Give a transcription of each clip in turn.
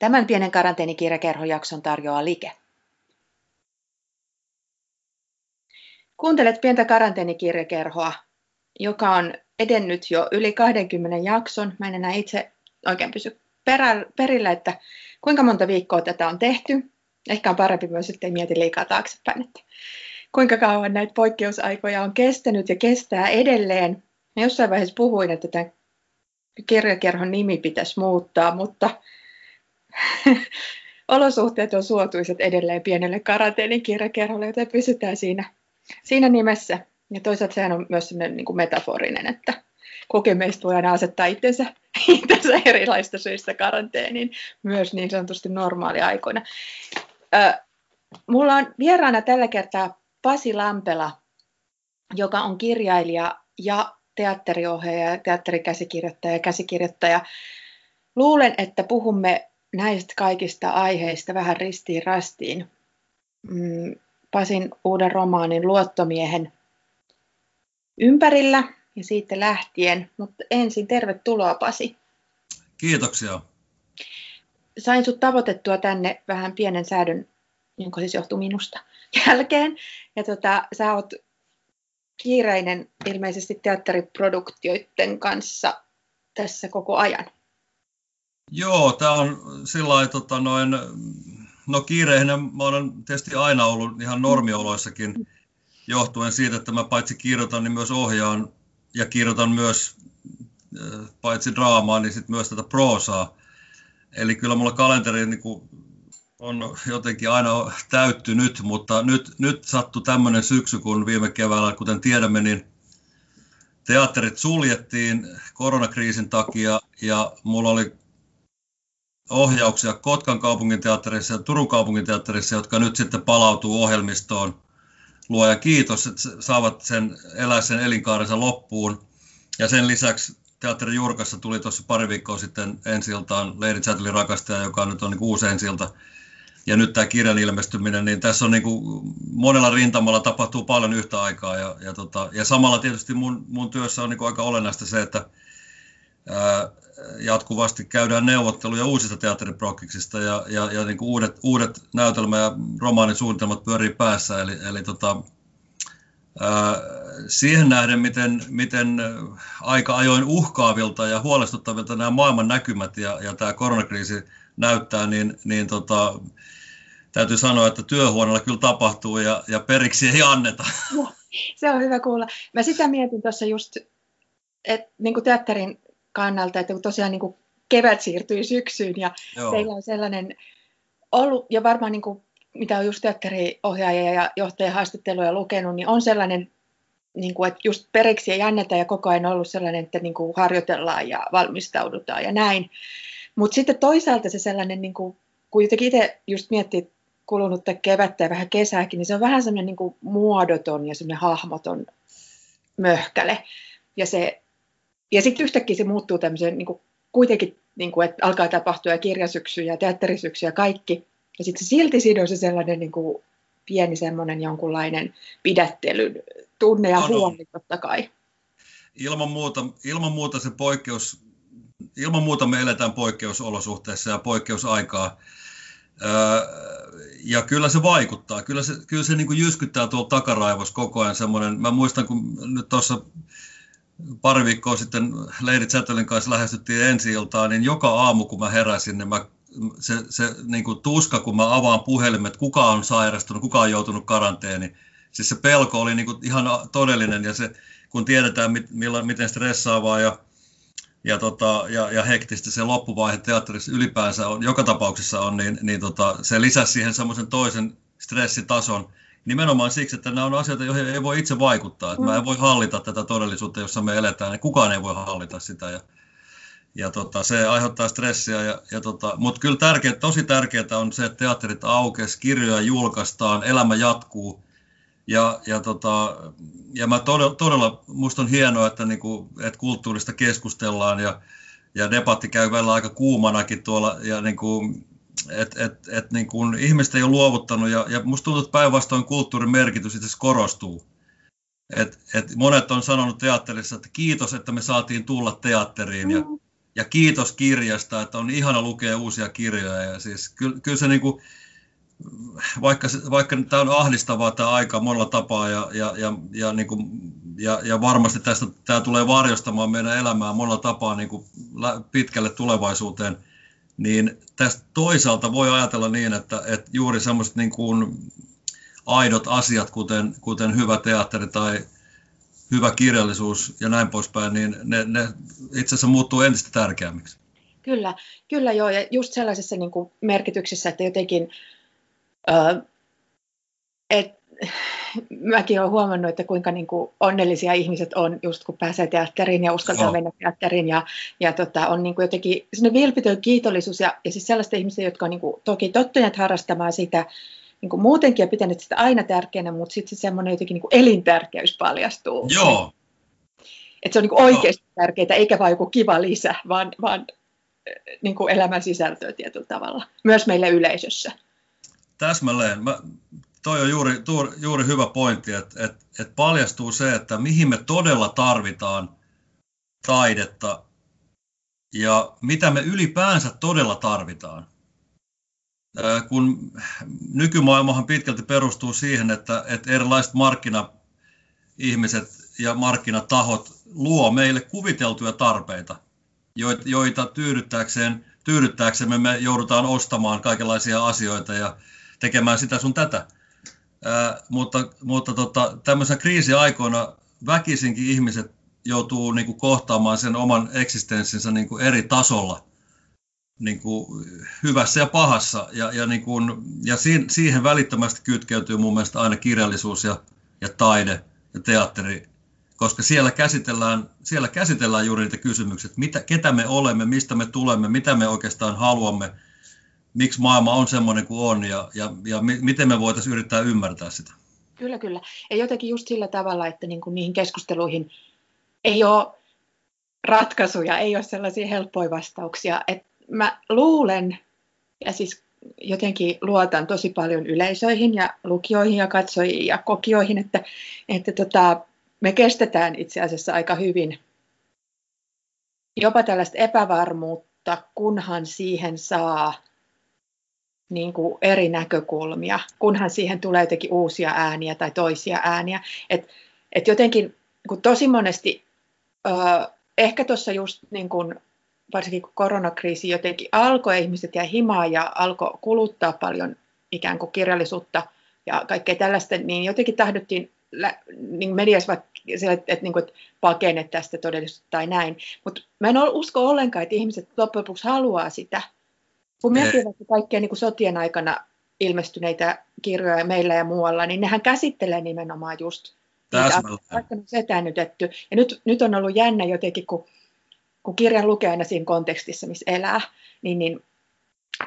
Tämän pienen karanteenikirjakerhojakson tarjoaa Like. Kuuntelet pientä karanteenikirjakerhoa, joka on edennyt jo yli 20 jakson. Mä en enää itse oikein pysy perillä, että kuinka monta viikkoa tätä on tehty. Ehkä on parempi myös, että ei mieti liikaa taaksepäin, että kuinka kauan näitä poikkeusaikoja on kestänyt ja kestää edelleen. Mä jossain vaiheessa puhuin, että tämän kirjakerhon nimi pitäisi muuttaa, mutta olosuhteet on suotuiset edelleen pienelle karanteenikirjakerholle, joten pysytään siinä, siinä nimessä. Ja toisaalta sehän on myös sellainen niin kuin metaforinen, että kukin voi aina asettaa itsensä, itsensä erilaista syistä karanteeniin, myös niin sanotusti normaaliaikoina. Ö, mulla on vieraana tällä kertaa Pasi Lampela, joka on kirjailija ja teatteriohjaaja, teatterikäsikirjoittaja ja käsikirjoittaja. Luulen, että puhumme näistä kaikista aiheista vähän ristiin rastiin. Mm, Pasin uuden romaanin Luottomiehen ympärillä ja siitä lähtien. Mutta ensin tervetuloa Pasi. Kiitoksia. Sain sut tavoitettua tänne vähän pienen säädön, jonka siis johtuu minusta, jälkeen. Ja tota, sä oot kiireinen ilmeisesti teatteriproduktioiden kanssa tässä koko ajan. Joo, tämä on sillä tota noin, no kiireinen mä olen tietysti aina ollut ihan normioloissakin johtuen siitä, että mä paitsi kirjoitan, niin myös ohjaan ja kirjoitan myös äh, paitsi draamaa, niin sitten myös tätä proosaa. Eli kyllä mulla kalenteri niin kuin on jotenkin aina täyttynyt, mutta nyt, nyt sattui tämmöinen syksy, kun viime keväällä, kuten tiedämme, niin teatterit suljettiin koronakriisin takia ja mulla oli ohjauksia Kotkan kaupunginteatterissa ja Turun kaupunginteatterissa, jotka nyt sitten palautuu ohjelmistoon. Luoja kiitos, että saavat sen, elää sen elinkaarensa loppuun. Ja sen lisäksi Teatteri Jurkassa tuli tuossa pari viikkoa sitten ensi Lady Chatterley rakastaja, joka nyt on niin uusi ensi ja nyt tämä kirjan ilmestyminen, niin tässä on niin kuin monella rintamalla tapahtuu paljon yhtä aikaa ja, ja, tota, ja samalla tietysti mun, mun työssä on niin kuin aika olennaista se, että ää, jatkuvasti käydään neuvotteluja uusista teatteriprokkiksista ja, ja, ja niin kuin uudet, uudet näytelmä- ja romaanisuunnitelmat pyörii päässä, eli, eli tota, ää, siihen nähden, miten, miten aika ajoin uhkaavilta ja huolestuttavilta nämä maailman näkymät ja, ja tämä koronakriisi näyttää, niin, niin tota, täytyy sanoa, että työhuoneella kyllä tapahtuu ja, ja periksi ei anneta. Se on hyvä kuulla. Mä sitä mietin tuossa just, että niin teatterin kannalta, että kun tosiaan niin kuin kevät siirtyi syksyyn ja Joo. teillä on sellainen ollut, ja varmaan niin kuin, mitä on just teatteriohjaaja ja johtajan haastatteluja lukenut, niin on sellainen, niin kuin, että just periksi ei anneta ja koko ajan ollut sellainen, että niin kuin harjoitellaan ja valmistaudutaan ja näin. Mutta sitten toisaalta se sellainen, niin kuin, kun jotenkin itse just miettii kulunutta kevättä ja vähän kesääkin, niin se on vähän sellainen niin kuin muodoton ja semmoinen hahmoton möhkäle. Ja, se, ja sitten yhtäkkiä se muuttuu tämmöiseen niin kuin, kuitenkin, niin kuin, että alkaa tapahtua ja kirjasyksy ja teatterisyksy ja kaikki. Ja sitten silti siinä on se sellainen niin kuin, pieni semmoinen jonkunlainen pidättelyn tunne ja huoli totta kai. Ilman muuta, ilman muuta se poikkeus ilman muuta me eletään poikkeusolosuhteissa ja poikkeusaikaa. Ja kyllä se vaikuttaa. Kyllä se, kyllä se niin kuin jyskyttää tuolla takaraivossa koko ajan semmoinen. Mä muistan, kun nyt tuossa pari viikkoa sitten Lady Chattelin kanssa lähestyttiin ensi iltaan, niin joka aamu kun mä heräsin, niin mä, se, se niin kuin tuska, kun mä avaan puhelimet, kuka on sairastunut, kuka on joutunut karanteeni. Siis se pelko oli niin kuin ihan todellinen ja se, kun tiedetään, mit, millä, miten stressaavaa ja ja, tota, ja, ja hektistä se loppuvaihe teatterissa ylipäänsä on, joka tapauksessa on, niin, niin tota, se lisäsi siihen semmoisen toisen stressitason, nimenomaan siksi, että nämä on asioita, joihin ei voi itse vaikuttaa. Että mm. Mä en voi hallita tätä todellisuutta, jossa me eletään, ja kukaan ei voi hallita sitä. Ja, ja tota, se aiheuttaa stressiä. Ja, ja tota, Mutta kyllä tärkeä, tosi tärkeää on se, että teatterit aukesi, kirjoja julkaistaan, elämä jatkuu. Ja, ja, tota, ja mä todella, todella, musta on hienoa, että, niinku, että kulttuurista keskustellaan ja, ja debatti käy välillä aika kuumanakin tuolla ja niinku, et, et, et, niinku, ihmiset ei ole luovuttanut ja, ja musta tuntuu, että päinvastoin kulttuurin merkitys itse korostuu. Et, et monet on sanonut teatterissa, että kiitos, että me saatiin tulla teatteriin ja, ja kiitos kirjasta, että on ihana lukea uusia kirjoja. Ja siis kyllä, kyllä se niin kuin, vaikka, vaikka tämä on ahdistavaa tämä aika monella tapaa ja, ja, ja, ja, niin kuin, ja, ja varmasti tästä tämä tulee varjostamaan meidän elämää monella tapaa niin kuin pitkälle tulevaisuuteen, niin tästä toisaalta voi ajatella niin, että, että juuri semmoiset niin kuin aidot asiat, kuten, kuten hyvä teatteri tai hyvä kirjallisuus ja näin poispäin, niin ne, ne itse asiassa muuttuu entistä tärkeämmiksi. Kyllä, kyllä joo, ja just sellaisessa niin kuin merkityksessä, että jotenkin, äh, et, mäkin olen huomannut, että kuinka niin kuin onnellisia ihmiset on just kun pääsee teatteriin ja uskaltaa no. mennä teatteriin ja, ja tota, on niin kuin jotenkin vilpitön kiitollisuus ja, ja siis sellaista ihmisiä, jotka on niin kuin, toki tottuneet harrastamaan sitä niin kuin muutenkin ja pitänyt sitä aina tärkeänä, mutta sitten se semmoinen jotenkin niin kuin elintärkeys paljastuu. Joo. Että se on niin kuin oikeasti Joo. tärkeää, eikä vain joku kiva lisä, vaan, vaan niin kuin elämän sisältöä tietyllä tavalla, myös meille yleisössä. Täsmälleen. Mä, toi on juuri, juuri hyvä pointti, että, että, että paljastuu se, että mihin me todella tarvitaan taidetta ja mitä me ylipäänsä todella tarvitaan kun nykymaailmahan pitkälti perustuu siihen, että, että erilaiset markkina-ihmiset ja markkinatahot luo meille kuviteltuja tarpeita, joita tyydyttääkseen, tyydyttääksemme me joudutaan ostamaan kaikenlaisia asioita ja tekemään sitä sun tätä. Ää, mutta mutta tota, tämmöisenä kriisiaikoina väkisinkin ihmiset joutuu niin kuin, kohtaamaan sen oman eksistenssinsä niin kuin, eri tasolla – niin kuin hyvässä ja pahassa. Ja, ja, niin kuin, ja siihen välittömästi kytkeytyy mun mielestä aina kirjallisuus ja, ja taide ja teatteri, koska siellä käsitellään, siellä käsitellään juuri niitä kysymyksiä, mitä, ketä me olemme, mistä me tulemme, mitä me oikeastaan haluamme, miksi maailma on sellainen kuin on ja, ja, ja miten me voitaisiin yrittää ymmärtää sitä. Kyllä, kyllä. Ja jotenkin just sillä tavalla, että niin kuin niihin keskusteluihin ei ole ratkaisuja, ei ole sellaisia helppoja vastauksia. Että mä luulen, ja siis jotenkin luotan tosi paljon yleisöihin ja lukijoihin ja katsojiin ja kokijoihin, että, että tota, me kestetään itse asiassa aika hyvin jopa tällaista epävarmuutta, kunhan siihen saa niin kuin eri näkökulmia, kunhan siihen tulee jotenkin uusia ääniä tai toisia ääniä. Et, et jotenkin kun tosi monesti, ö, ehkä tuossa just niin kuin varsinkin kun koronakriisi jotenkin alkoi, ihmiset jäi himaan ja alkoi kuluttaa paljon ikään kuin kirjallisuutta ja kaikkea tällaista, niin jotenkin tahdottiin niin mediassa vaikka että, että, että, niin että pakene tästä todellisuutta tai näin. Mutta mä en usko ollenkaan, että ihmiset loppujen lopuksi haluaa sitä. Kun miettii vaikka kaikkia niin kuin sotien aikana ilmestyneitä kirjoja meillä ja muualla, niin nehän käsittelee nimenomaan just vaikka on Ja nyt, nyt on ollut jännä jotenkin, kun kun kirjan lukee aina siinä kontekstissa, missä elää, niin, niin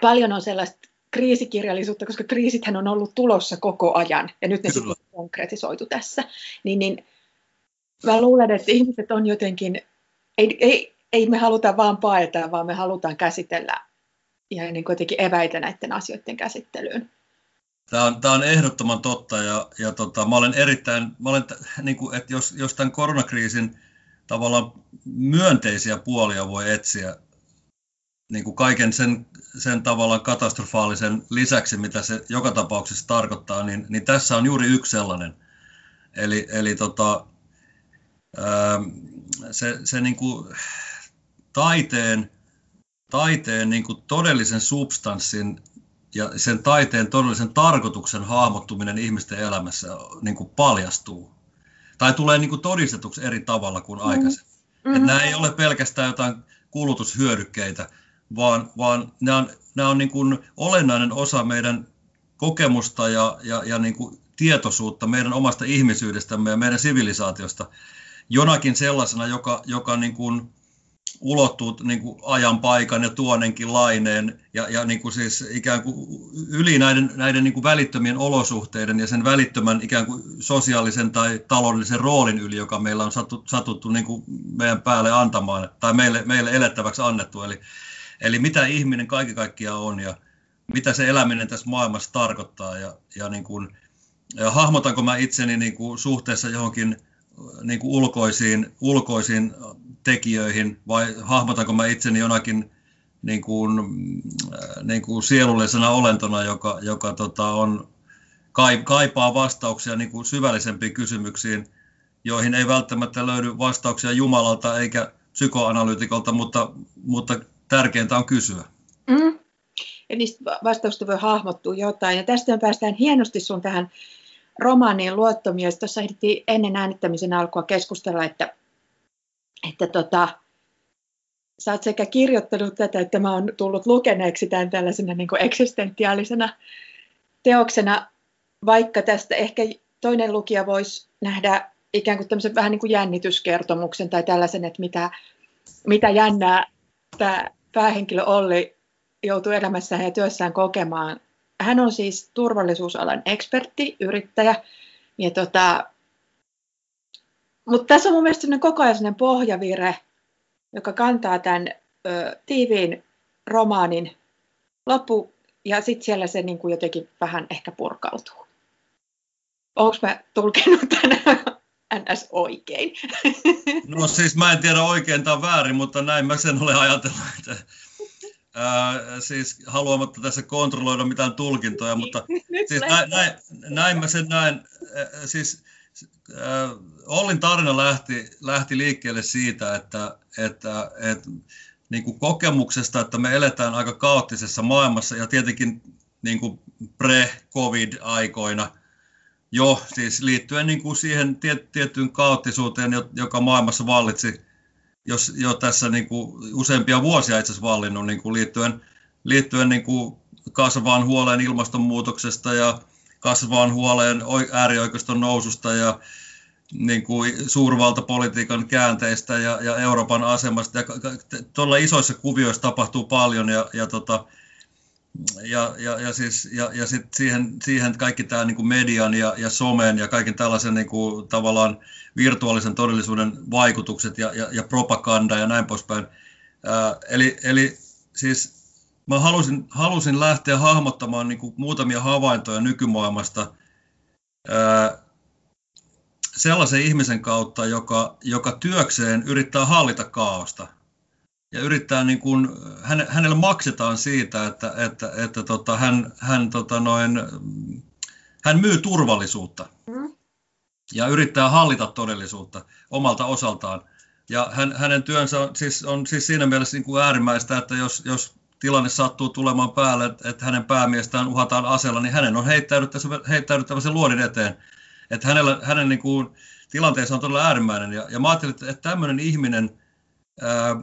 paljon on sellaista kriisikirjallisuutta, koska kriisithän on ollut tulossa koko ajan, ja nyt ne sitten konkretisoitu tässä. Niin, niin mä luulen, että ihmiset on jotenkin, ei, ei, ei me haluta vaan paeta, vaan me halutaan käsitellä ja niin jotenkin eväitä näiden asioiden käsittelyyn. Tämä on, tämä on ehdottoman totta ja, ja tota, mä olen erittäin, mä olen, niin kuin, että jos, jos tämän koronakriisin tavallaan myönteisiä puolia voi etsiä niin kuin kaiken sen, sen tavallaan katastrofaalisen lisäksi, mitä se joka tapauksessa tarkoittaa, niin, niin tässä on juuri yksi sellainen. Eli, eli tota, se, se niin kuin taiteen, taiteen niin kuin todellisen substanssin ja sen taiteen todellisen tarkoituksen hahmottuminen ihmisten elämässä niin kuin paljastuu tai tulee niin kuin todistetuksi eri tavalla kuin mm. aikaisemmin. Mm-hmm. Että nämä ei ole pelkästään jotain kulutushyödykkeitä, vaan, vaan nämä on, nämä on niin kuin olennainen osa meidän kokemusta ja, ja, ja niin kuin tietoisuutta meidän omasta ihmisyydestämme ja meidän sivilisaatiosta jonakin sellaisena, joka, joka niin kuin ulottuu niin kuin ajan paikan ja tuonenkin laineen ja, ja niin kuin siis ikään kuin yli näiden, näiden niin kuin välittömien olosuhteiden ja sen välittömän ikään kuin sosiaalisen tai taloudellisen roolin yli, joka meillä on satuttu, satuttu niin kuin meidän päälle antamaan tai meille, meille elettäväksi annettu. Eli, eli mitä ihminen kaikki kaikkiaan on ja mitä se eläminen tässä maailmassa tarkoittaa ja, ja, niin kuin, ja hahmotanko mä itseni niin kuin suhteessa johonkin niin kuin ulkoisiin, ulkoisiin tekijöihin vai hahmotanko mä itseni jonakin niin kuin, niin kuin sielullisena olentona, joka, joka tota, on, kaipaa vastauksia niin kuin syvällisempiin kysymyksiin, joihin ei välttämättä löydy vastauksia Jumalalta eikä psykoanalyytikolta, mutta, mutta tärkeintä on kysyä. Mm. Ja niistä vastauksista voi hahmottua jotain. Ja tästä päästään hienosti sun tähän romaaniin luottomia. Tuossa ehdittiin ennen äänittämisen alkua keskustella, että, että tota, sä oot sekä kirjoittanut tätä, että mä oon tullut lukeneeksi tämän tällaisena niin eksistentiaalisena teoksena, vaikka tästä ehkä toinen lukija voisi nähdä ikään kuin tämmöisen vähän niin kuin jännityskertomuksen tai tällaisen, että mitä, mitä jännää tämä päähenkilö Olli joutuu elämässään ja työssään kokemaan. Hän on siis turvallisuusalan ekspertti, yrittäjä. Ja tota, mutta tässä on mun mielestä koko ajan pohjavire, joka kantaa tämän ö, tiiviin romaanin loppu, ja sitten siellä se niin kuin jotenkin vähän ehkä purkautuu. Onko mä tulkenut tänään ns. oikein? No siis mä en tiedä oikein tai väärin, mutta näin mä sen olen ajatellut, että ää, siis haluamatta tässä kontrolloida mitään tulkintoja, mutta siis näin, näin, näin mä sen näin, ää, siis ää, Ollin tarina lähti, lähti liikkeelle siitä, että, että, että niin kuin kokemuksesta, että me eletään aika kaoottisessa maailmassa ja tietenkin niin kuin pre-covid-aikoina jo, siis liittyen niin kuin siihen tiettyyn kaoottisuuteen, joka maailmassa vallitsi jos jo tässä niin kuin useampia vuosia itse asiassa vallinnut niin kuin liittyen, liittyen niin kuin kasvavaan huoleen ilmastonmuutoksesta ja kasvavaan huoleen äärioikeiston noususta ja niin kuin suurvaltapolitiikan käänteistä ja, ja Euroopan asemasta. Ja tuolla isoissa kuvioissa tapahtuu paljon ja, ja, tota, ja, ja, ja, siis, ja, ja sit siihen, siihen kaikki tämä niin median ja, ja somen ja kaiken tällaisen niin kuin, tavallaan virtuaalisen todellisuuden vaikutukset ja, ja, ja propaganda ja näin poispäin. Ää, eli, eli siis mä halusin, halusin lähteä hahmottamaan niin kuin muutamia havaintoja nykymaailmasta ää, sellaisen ihmisen kautta, joka, joka työkseen yrittää hallita kaaosta. Ja yrittää niin kuin, hän, hänelle maksetaan siitä, että, että, että tota, hän, hän, tota noin, hän myy turvallisuutta. Mm. Ja yrittää hallita todellisuutta omalta osaltaan. Ja hän, hänen työnsä on siis, on siis siinä mielessä niin kuin äärimmäistä, että jos, jos tilanne sattuu tulemaan päälle, että, että hänen päämiestään uhataan asella, niin hänen on heittäydyttävä, heittäydyttävä sen luodin eteen että hänellä, hänen niin kuin, tilanteensa on todella äärimmäinen. Ja, ja mä ajattelin, että, että tämmöinen ihminen ää,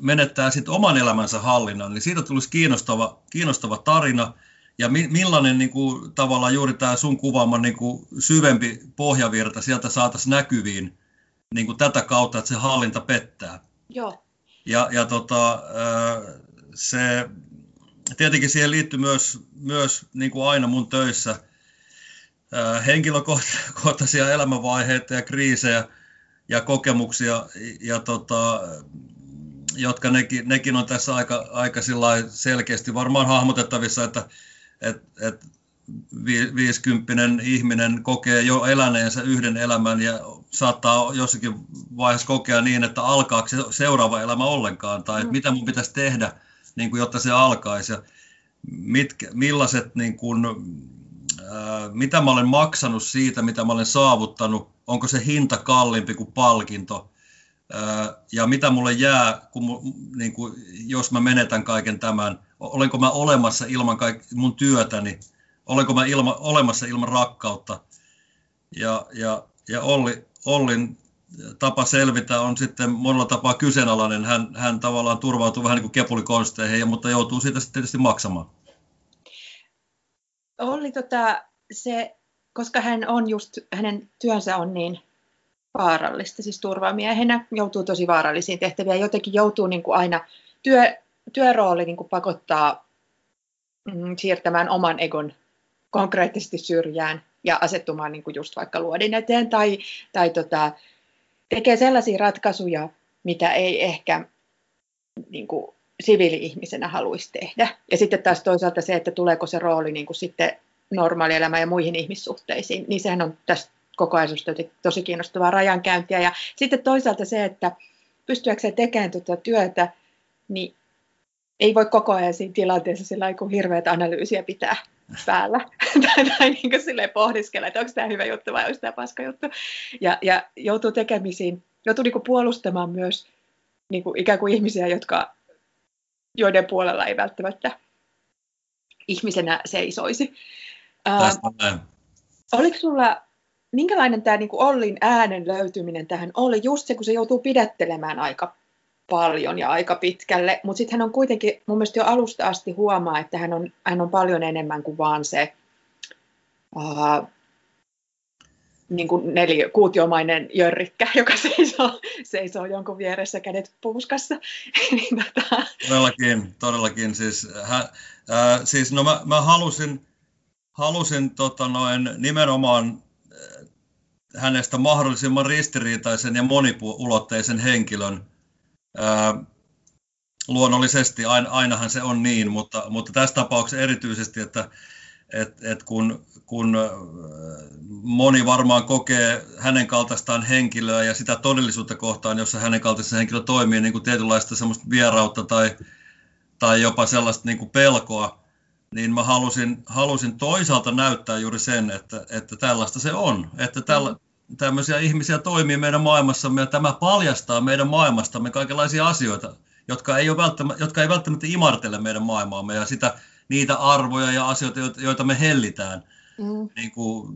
menettää sitten oman elämänsä hallinnan, niin siitä tulisi kiinnostava, kiinnostava tarina. Ja mi, millainen niin kuin, tavallaan juuri tämä sun kuvaama niin kuin, syvempi pohjavirta sieltä saataisiin näkyviin niin kuin tätä kautta, että se hallinta pettää. Joo. Ja, ja tota, se, tietenkin siihen liittyy myös, myös niin kuin aina mun töissä – henkilökohtaisia elämänvaiheita ja kriisejä ja kokemuksia, ja tota, jotka nekin, nekin on tässä aika, aika selkeästi varmaan hahmotettavissa, että et, et viisikymppinen ihminen kokee jo eläneensä yhden elämän ja saattaa jossakin vaiheessa kokea niin, että alkaako se seuraava elämä ollenkaan, tai mm. mitä mun pitäisi tehdä, niin kuin, jotta se alkaisi, ja mitkä, millaiset niin kuin, mitä mä olen maksanut siitä, mitä mä olen saavuttanut, onko se hinta kalliimpi kuin palkinto, ja mitä mulle jää, kun, niin kuin, jos mä menetän kaiken tämän, olenko mä olemassa ilman kaik, mun työtäni, olenko mä ilma, olemassa ilman rakkautta. Ja, ja, ja Olli, Ollin tapa selvitä on sitten monella tapaa kyseenalainen. Hän, hän tavallaan turvautuu vähän niin kuin kepulikonsteihin, mutta joutuu siitä sitten tietysti maksamaan. Olli, tota, se, koska hän on just, hänen työnsä on niin vaarallista, siis turvamiehenä joutuu tosi vaarallisiin tehtäviin ja jotenkin joutuu niin kuin aina, työ, työrooli niin kuin pakottaa mm, siirtämään oman egon konkreettisesti syrjään ja asettumaan niin kuin just vaikka luodin eteen tai, tai tota, tekee sellaisia ratkaisuja, mitä ei ehkä niin kuin, siviili-ihmisenä haluaisi tehdä. Ja sitten taas toisaalta se, että tuleeko se rooli niin kuin sitten normaalielämään ja muihin ihmissuhteisiin, niin sehän on tästä koko ajan tosi kiinnostavaa rajankäyntiä. Ja sitten toisaalta se, että pystyäkseen tekemään tuota työtä, niin ei voi koko ajan siinä tilanteessa sillä kun hirveät analyysiä pitää päällä tai, tai niin kuin pohdiskella, että onko tämä hyvä juttu vai onko tämä paska juttu. Ja, ja joutuu tekemisiin, joutuu niin kuin puolustamaan myös niin kuin ikään kuin ihmisiä, jotka, joiden puolella ei välttämättä ihmisenä seisoisi. Tästä Oliko sulla, minkälainen tämä niin Ollin äänen löytyminen tähän oli? Just se, kun se joutuu pidättelemään aika paljon ja aika pitkälle, mutta sitten hän on kuitenkin mun mielestä jo alusta asti huomaa, että hän on, hän on paljon enemmän kuin vaan se uh, niin kuin neli, kuutiomainen jörrikkä, joka seisoo, seisoo jonkun vieressä kädet puuskassa. Niin tota... Todellakin, todellakin. Siis, hä, äh, siis no mä, mä halusin, halusin tota noin, nimenomaan hänestä mahdollisimman ristiriitaisen ja moniulotteisen henkilön, luonnollisesti, ainahan se on niin, mutta, mutta tässä tapauksessa erityisesti, että et, et kun, kun moni varmaan kokee hänen kaltaistaan henkilöä ja sitä todellisuutta kohtaan, jossa hänen kaltaisessa henkilö toimii niin kuin tietynlaista semmoista vierautta tai, tai jopa sellaista niin kuin pelkoa, niin mä halusin, halusin toisaalta näyttää juuri sen, että, että tällaista se on, että tällä, tämmöisiä ihmisiä toimii meidän maailmassamme ja tämä paljastaa meidän maailmastamme kaikenlaisia asioita, jotka ei, ole välttämättä, jotka ei välttämättä imartele meidän maailmaamme ja sitä, niitä arvoja ja asioita, joita me hellitään mm. niin kuin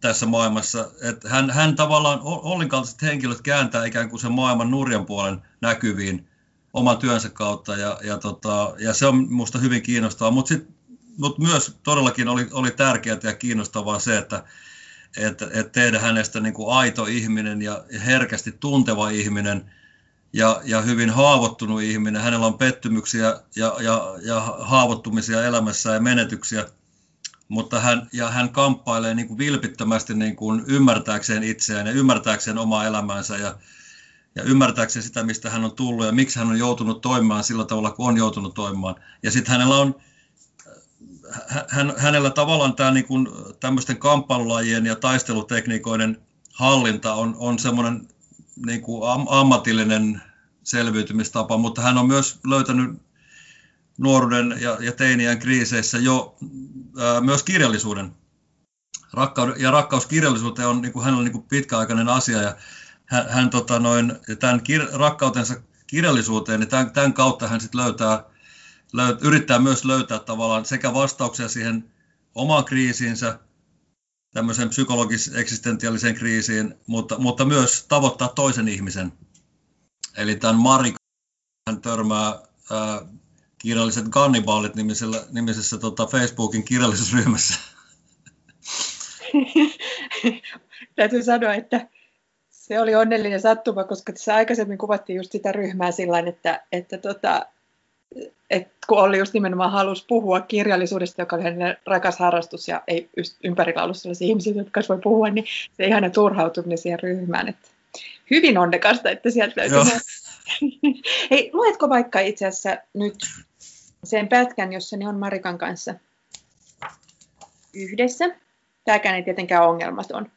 tässä maailmassa. Että hän, hän tavallaan, Ollin kaltaiset henkilöt kääntää ikään kuin sen maailman nurjan puolen näkyviin oman työnsä kautta ja, ja, tota, ja se on minusta hyvin kiinnostavaa, mutta mut myös todellakin oli, oli tärkeää ja kiinnostavaa se, että että, että tehdä hänestä niin kuin aito ihminen ja herkästi tunteva ihminen ja, ja hyvin haavoittunut ihminen. Hänellä on pettymyksiä ja, ja, ja haavoittumisia elämässä ja menetyksiä, mutta hän, ja hän kamppailee niin kuin vilpittömästi niin kuin ymmärtääkseen itseään ja ymmärtääkseen omaa elämäänsä ja, ja ymmärtääkseen sitä, mistä hän on tullut ja miksi hän on joutunut toimimaan sillä tavalla, kun on joutunut toimimaan. Ja sitten hänellä on hän, hänellä tavallaan tämä niin kuin, tämmöisten kamppailulajien ja taistelutekniikoiden hallinta on, on semmoinen niin kuin am, ammatillinen selviytymistapa, mutta hän on myös löytänyt nuoruuden ja, ja teinien kriiseissä jo ää, myös kirjallisuuden. Rakkaud, ja rakkaus kirjallisuuteen on niin kuin, hänellä niin kuin pitkäaikainen asia ja hän, hän tota noin, tämän kir, rakkautensa kirjallisuuteen, niin tämän, tämän kautta hän sitten löytää löyt, yrittää myös löytää tavallaan sekä vastauksia siihen omaan kriisiinsä, tämmöiseen psykologis-eksistentiaaliseen kriisiin, mutta, mutta myös tavoittaa toisen ihmisen. Eli tämän Marika hän törmää ää, kirjalliset kannibaalit nimisellä, nimisessä tota, Facebookin kirjallisuusryhmässä. Täytyy sanoa, että se oli onnellinen sattuma, koska tässä aikaisemmin kuvattiin just sitä ryhmää sillä että, että tota, et kun Olli just nimenomaan halusi puhua kirjallisuudesta, joka oli hänen rakas harrastus ja ei ympärillä ollut sellaisia ihmisiä, jotka voi puhua, niin se ei hänen turhautunut siihen ryhmään. Et hyvin onnekasta, että sieltä löytyy. Hei, luetko vaikka itse asiassa nyt sen pätkän, jossa ne on Marikan kanssa yhdessä? Tämäkään ei tietenkään ole ongelmaton,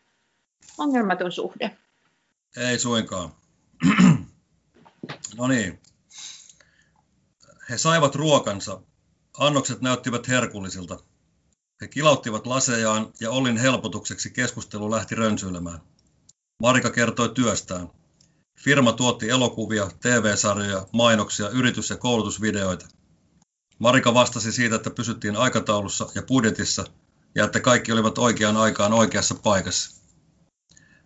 ongelmaton suhde. Ei suinkaan. no niin, he saivat ruokansa. Annokset näyttivät herkullisilta. He kilauttivat lasejaan ja Ollin helpotukseksi keskustelu lähti rönsyilemään. Marika kertoi työstään. Firma tuotti elokuvia, TV-sarjoja, mainoksia, yritys- ja koulutusvideoita. Marika vastasi siitä, että pysyttiin aikataulussa ja budjetissa ja että kaikki olivat oikeaan aikaan oikeassa paikassa.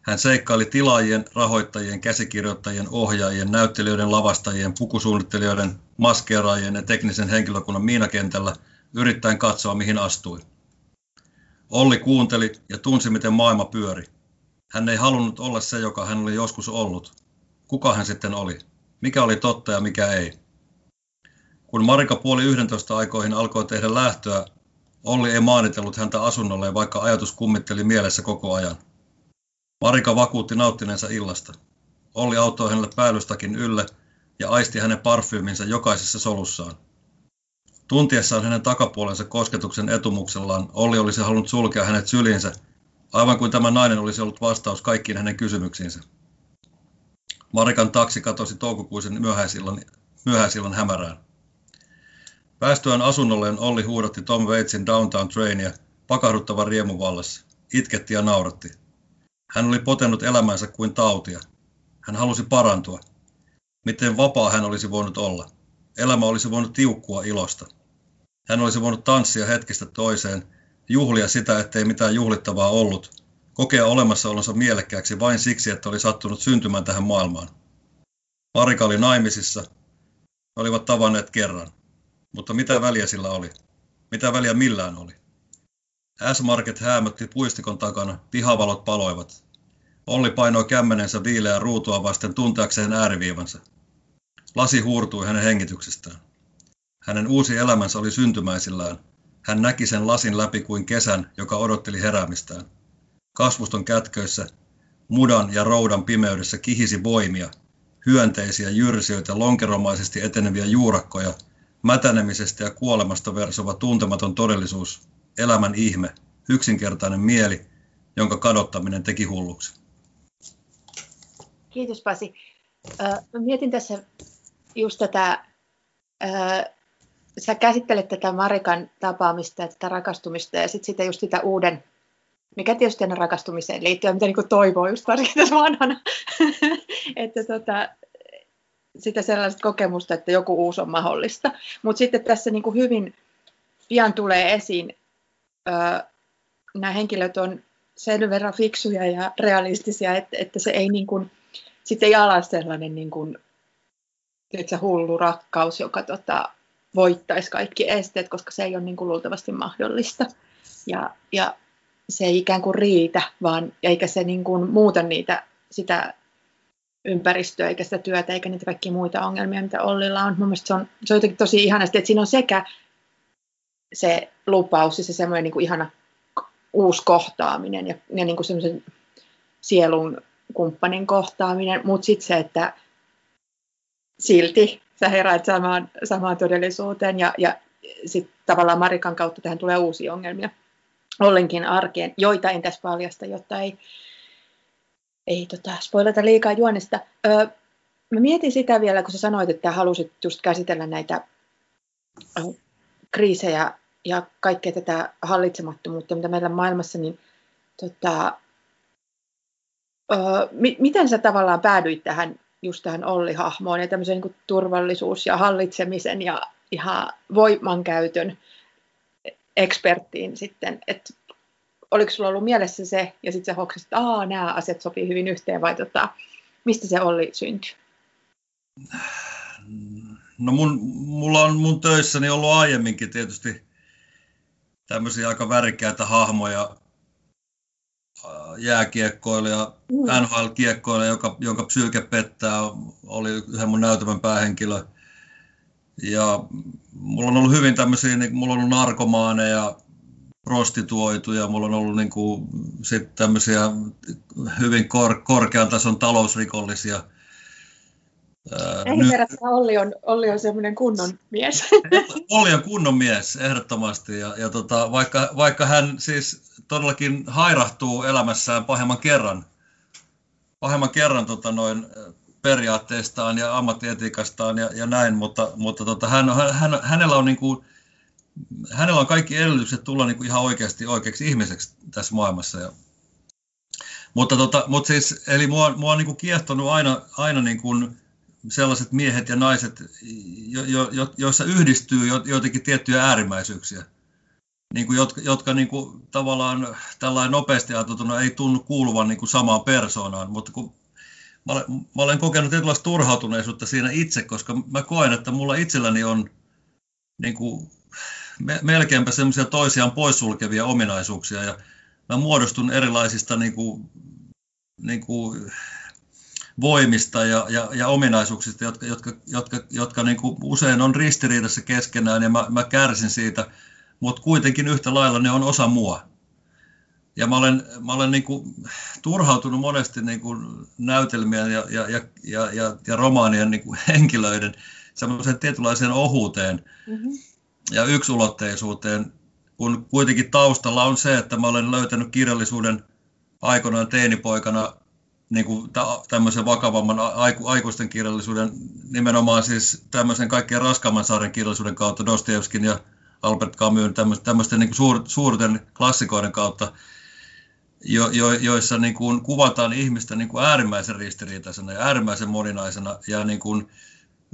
Hän seikkaili tilaajien, rahoittajien, käsikirjoittajien, ohjaajien, näyttelijöiden, lavastajien, pukusuunnittelijoiden, maskeeraajien ja teknisen henkilökunnan miinakentällä yrittäen katsoa, mihin astui. Olli kuunteli ja tunsi, miten maailma pyöri. Hän ei halunnut olla se, joka hän oli joskus ollut. Kuka hän sitten oli? Mikä oli totta ja mikä ei? Kun Marika puoli 11 aikoihin alkoi tehdä lähtöä, Olli ei maanitellut häntä asunnolleen, vaikka ajatus kummitteli mielessä koko ajan. Marika vakuutti nauttineensa illasta. Olli auttoi hänelle päällystäkin ylle ja aisti hänen parfyyminsä jokaisessa solussaan. Tuntiessaan hänen takapuolensa kosketuksen etumuksellaan Olli olisi halunnut sulkea hänet syliinsä, aivan kuin tämä nainen olisi ollut vastaus kaikkiin hänen kysymyksiinsä. Marikan taksi katosi toukokuisen myöhäisillan, myöhäisillan hämärään. Päästyään asunnolleen Olli huudatti Tom Waitsin Downtown Trainia pakahduttavan riemun vallassa. Itketti ja nauratti. Hän oli potenut elämänsä kuin tautia. Hän halusi parantua. Miten vapaa hän olisi voinut olla. Elämä olisi voinut tiukkua ilosta. Hän olisi voinut tanssia hetkestä toiseen, juhlia sitä, ettei mitään juhlittavaa ollut, kokea olemassaolonsa mielekkääksi vain siksi, että oli sattunut syntymään tähän maailmaan. Marika oli naimisissa, he olivat tavanneet kerran, mutta mitä väliä sillä oli? Mitä väliä millään oli? S-Market häämötti puistikon takana, pihavalot paloivat. Olli painoi kämmenensä viileää ruutua vasten tunteakseen ääriviivansa. Lasi huurtui hänen hengityksestään. Hänen uusi elämänsä oli syntymäisillään. Hän näki sen lasin läpi kuin kesän, joka odotteli heräämistään. Kasvuston kätköissä, mudan ja roudan pimeydessä kihisi voimia, hyönteisiä jyrsijöitä, lonkeromaisesti eteneviä juurakkoja, mätänemisestä ja kuolemasta versova tuntematon todellisuus, elämän ihme, yksinkertainen mieli, jonka kadottaminen teki hulluksi. Kiitos Pasi. Mä mietin tässä just tätä, sä käsittelet tätä Marikan tapaamista ja tätä rakastumista ja sitten sitä just sitä uuden, mikä tietysti aina rakastumiseen liittyy, mitä niin toivoo just varsinkin tässä vanhana, että tota, sitä sellaista kokemusta, että joku uusi on mahdollista. Mutta sitten tässä niin kuin hyvin pian tulee esiin, nämä henkilöt on sen verran fiksuja ja realistisia, että, että se ei niin kuin, sitten ei ala sellainen niin kuin, se hullu rakkaus, joka tota, voittaisi kaikki esteet, koska se ei ole niin kuin luultavasti mahdollista. Ja, ja se ei ikään kuin riitä, vaan eikä se niin kuin muuta niitä, sitä ympäristöä, eikä sitä työtä, eikä niitä kaikkia muita ongelmia, mitä Ollilla on. Mun se on, se on jotenkin tosi ihanasti, että siinä on sekä se lupaus ja se semmoinen niin kuin ihana uusi kohtaaminen ja, ja niin kuin semmoisen sielun kumppanin kohtaaminen, mutta sitten se, että silti sä heräät samaan, samaan todellisuuteen ja, ja sitten tavallaan Marikan kautta tähän tulee uusia ongelmia ollenkin arkeen, joita en tässä paljasta, jotta ei, ei tota, spoilata liikaa juonesta. Öö, mä mietin sitä vielä, kun sä sanoit, että halusit just käsitellä näitä kriisejä ja kaikkea tätä hallitsemattomuutta, mitä meillä maailmassa, niin tota, mi- miten sä tavallaan päädyit tähän just tähän Olli-hahmoon ja tämmöisen niin turvallisuus ja hallitsemisen ja ihan voimankäytön eksperttiin sitten, että oliko sulla ollut mielessä se, ja sitten sä hoksasit, että Aa, nämä asiat sopii hyvin yhteen, vai tota, mistä se Olli syntyi? No mun, mulla on mun töissäni ollut aiemminkin tietysti tämmöisiä aika värikkäitä hahmoja, jääkiekkoilija, mm. NHL-kiekkoilija, joka, jonka psyyke pettää, oli yhden mun näytävän päähenkilö. Ja mulla on ollut hyvin tämmöisiä, niin mulla on ollut narkomaaneja, prostituoituja, mulla on ollut niin kuin, sit tämmöisiä hyvin kor, korkean tason talousrikollisia. Ei Nyt... Olli on, Olli on semmoinen kunnon mies. Olli on kunnon mies, ehdottomasti. Ja, ja tota, vaikka, vaikka hän siis todellakin hairahtuu elämässään pahemman kerran, pahemman kerran tota noin, periaatteistaan ja ammattietiikastaan ja, ja näin, mutta, mutta tota, hän, hän, hänellä, on niin kuin, hänellä on kaikki edellytykset tulla niin kuin ihan oikeasti oikeaksi ihmiseksi tässä maailmassa. Ja, mutta, tota, mutta siis, eli mua, mua on niin kuin kiehtonut aina, aina niin kuin sellaiset miehet ja naiset, jo, jo, jo, joissa yhdistyy jotenkin tiettyjä äärimmäisyyksiä. Niin kuin, jotka, jotka niin kuin, tavallaan tällainen nopeasti ajateltuna ei tunnu kuuluvan niin kuin samaan persoonaan, mutta kun mä olen, mä olen kokenut tietynlaista turhautuneisuutta siinä itse, koska mä koen, että mulla itselläni on niin kuin, me, melkeinpä semmoisia toisiaan poissulkevia ominaisuuksia. Ja mä muodostun erilaisista niin kuin, niin kuin, voimista ja, ja, ja ominaisuuksista, jotka, jotka, jotka, jotka niin kuin usein on ristiriidassa keskenään ja mä, mä kärsin siitä – mutta kuitenkin yhtä lailla ne on osa mua. Ja mä olen, mä olen niin kuin turhautunut monesti niin kuin näytelmien ja, ja, ja, ja, ja, ja romaanien niin kuin henkilöiden semmoiseen tietynlaiseen ohuuteen mm-hmm. ja yksulotteisuuteen, kun kuitenkin taustalla on se, että mä olen löytänyt kirjallisuuden aikoinaan teinipoikana niin kuin tämmöisen vakavamman aiku, aikuisten kirjallisuuden, nimenomaan siis tämmöisen kaikkein raskaamman sarjan kirjallisuuden kautta, Dostoevskin ja Albert Camus, tämmöisten, tämmöisten niin suur, suurten klassikoiden kautta, jo, jo, joissa niin kuin kuvataan ihmistä niin kuin äärimmäisen ristiriitaisena ja äärimmäisen moninaisena ja, niin kuin,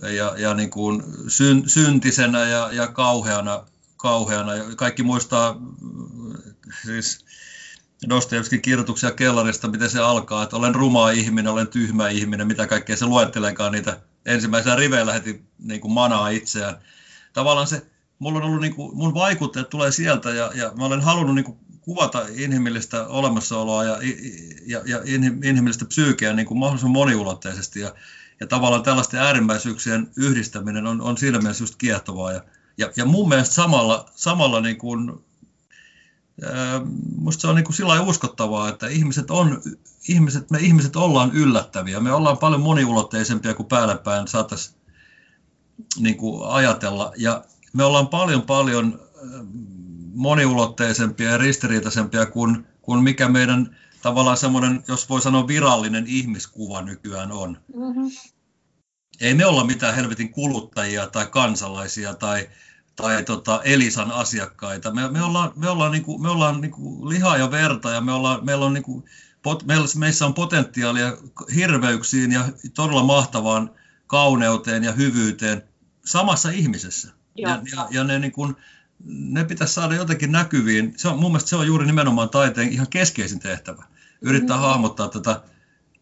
ja, ja niin kuin syn, syntisenä ja, ja kauheana, kauheana. Kaikki muistaa siis Dostoevskin kirjoituksia kellarista, miten se alkaa, että olen ruma ihminen, olen tyhmä ihminen, mitä kaikkea se luetteleekaan niitä ensimmäisenä riveillä heti niin kuin manaa itseään. Tavallaan se, mulla on ollut, niin kuin, mun vaikutteet tulee sieltä ja, ja mä olen halunnut niin kuin, kuvata inhimillistä olemassaoloa ja, ja, ja inhimillistä psyykeä niin kuin mahdollisimman moniulotteisesti ja, ja tavallaan tällaisten äärimmäisyyksien yhdistäminen on, on siinä mielessä just kiehtovaa ja, ja, ja mun mielestä samalla, samalla niin kuin Minusta se on niin kuin sillä uskottavaa, että ihmiset on, ihmiset, me ihmiset ollaan yllättäviä. Me ollaan paljon moniulotteisempia kuin päälle päin saataisiin niin kuin ajatella. Ja me ollaan paljon paljon moniulotteisempia ja ristiriitaisempia kuin, kuin mikä meidän tavallaan semmoinen, jos voi sanoa virallinen ihmiskuva nykyään on. Mm-hmm. Ei me olla mitään helvetin kuluttajia tai kansalaisia tai, tai tota Elisan asiakkaita. Me, me ollaan, me ollaan, niinku, me ollaan niinku lihaa ja verta ja me ollaan, meillä on niinku, pot, meillä, meissä on potentiaalia hirveyksiin ja todella mahtavaan kauneuteen ja hyvyyteen samassa ihmisessä. Ja, ja, ja ne, niin kuin, ne pitäisi saada jotenkin näkyviin. Se on, mun mielestä se on juuri nimenomaan taiteen ihan keskeisin tehtävä. Yrittää mm-hmm. hahmottaa tätä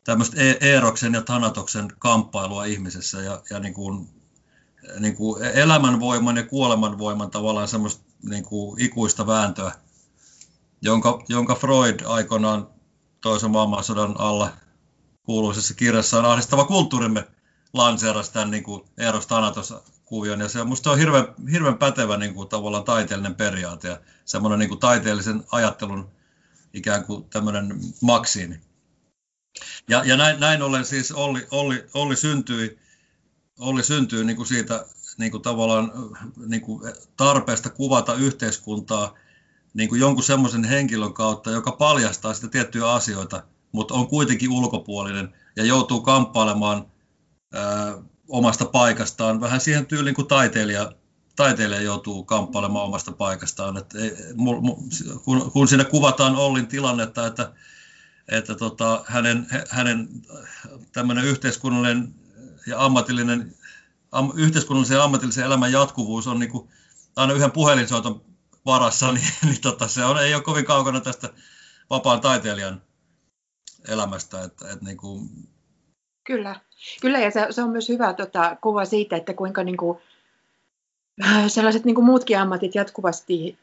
tämmöistä e- Eeroksen ja Tanatoksen kamppailua ihmisessä ja, ja niin kuin niin kuin elämänvoiman ja kuolemanvoiman tavallaan semmoista niin kuin ikuista vääntöä, jonka, jonka Freud aikoinaan toisen maailmansodan alla kuuluisessa kirjassaan Ahdistava kulttuurimme lanseerasi tämän niin kuin Eros Thanatos kuvion, ja se on, musta on hirveän, hirveän pätevä niin kuin, tavallaan taiteellinen periaate ja semmoinen niin kuin, taiteellisen ajattelun ikään kuin tämmöinen maksiini. Ja, ja näin, näin ollen siis Olli, Olli, Olli syntyi Olli syntyy niin kuin siitä niin kuin tavallaan niin kuin tarpeesta kuvata yhteiskuntaa niin kuin jonkun semmoisen henkilön kautta, joka paljastaa sitä tiettyjä asioita, mutta on kuitenkin ulkopuolinen ja joutuu kamppailemaan ää, omasta paikastaan, vähän siihen tyyliin kuin taiteilija, taiteilija joutuu kamppailemaan omasta paikastaan. Et ei, mul, mul, kun, kun siinä kuvataan Ollin tilannetta, että, että tota, hänen, hänen tämmöinen yhteiskunnallinen ja ammatillinen, am, yhteiskunnallisen ja ammatillisen elämän jatkuvuus on niin kuin aina yhden puhelinsoiton varassa, niin, niin tota, se on, ei ole kovin kaukana tästä vapaan taiteilijan elämästä. Että, että niin kuin... Kyllä, kyllä ja se, se on myös hyvä tota, kuva siitä, että kuinka niin kuin, äh, sellaiset niin kuin muutkin ammatit jatkuvasti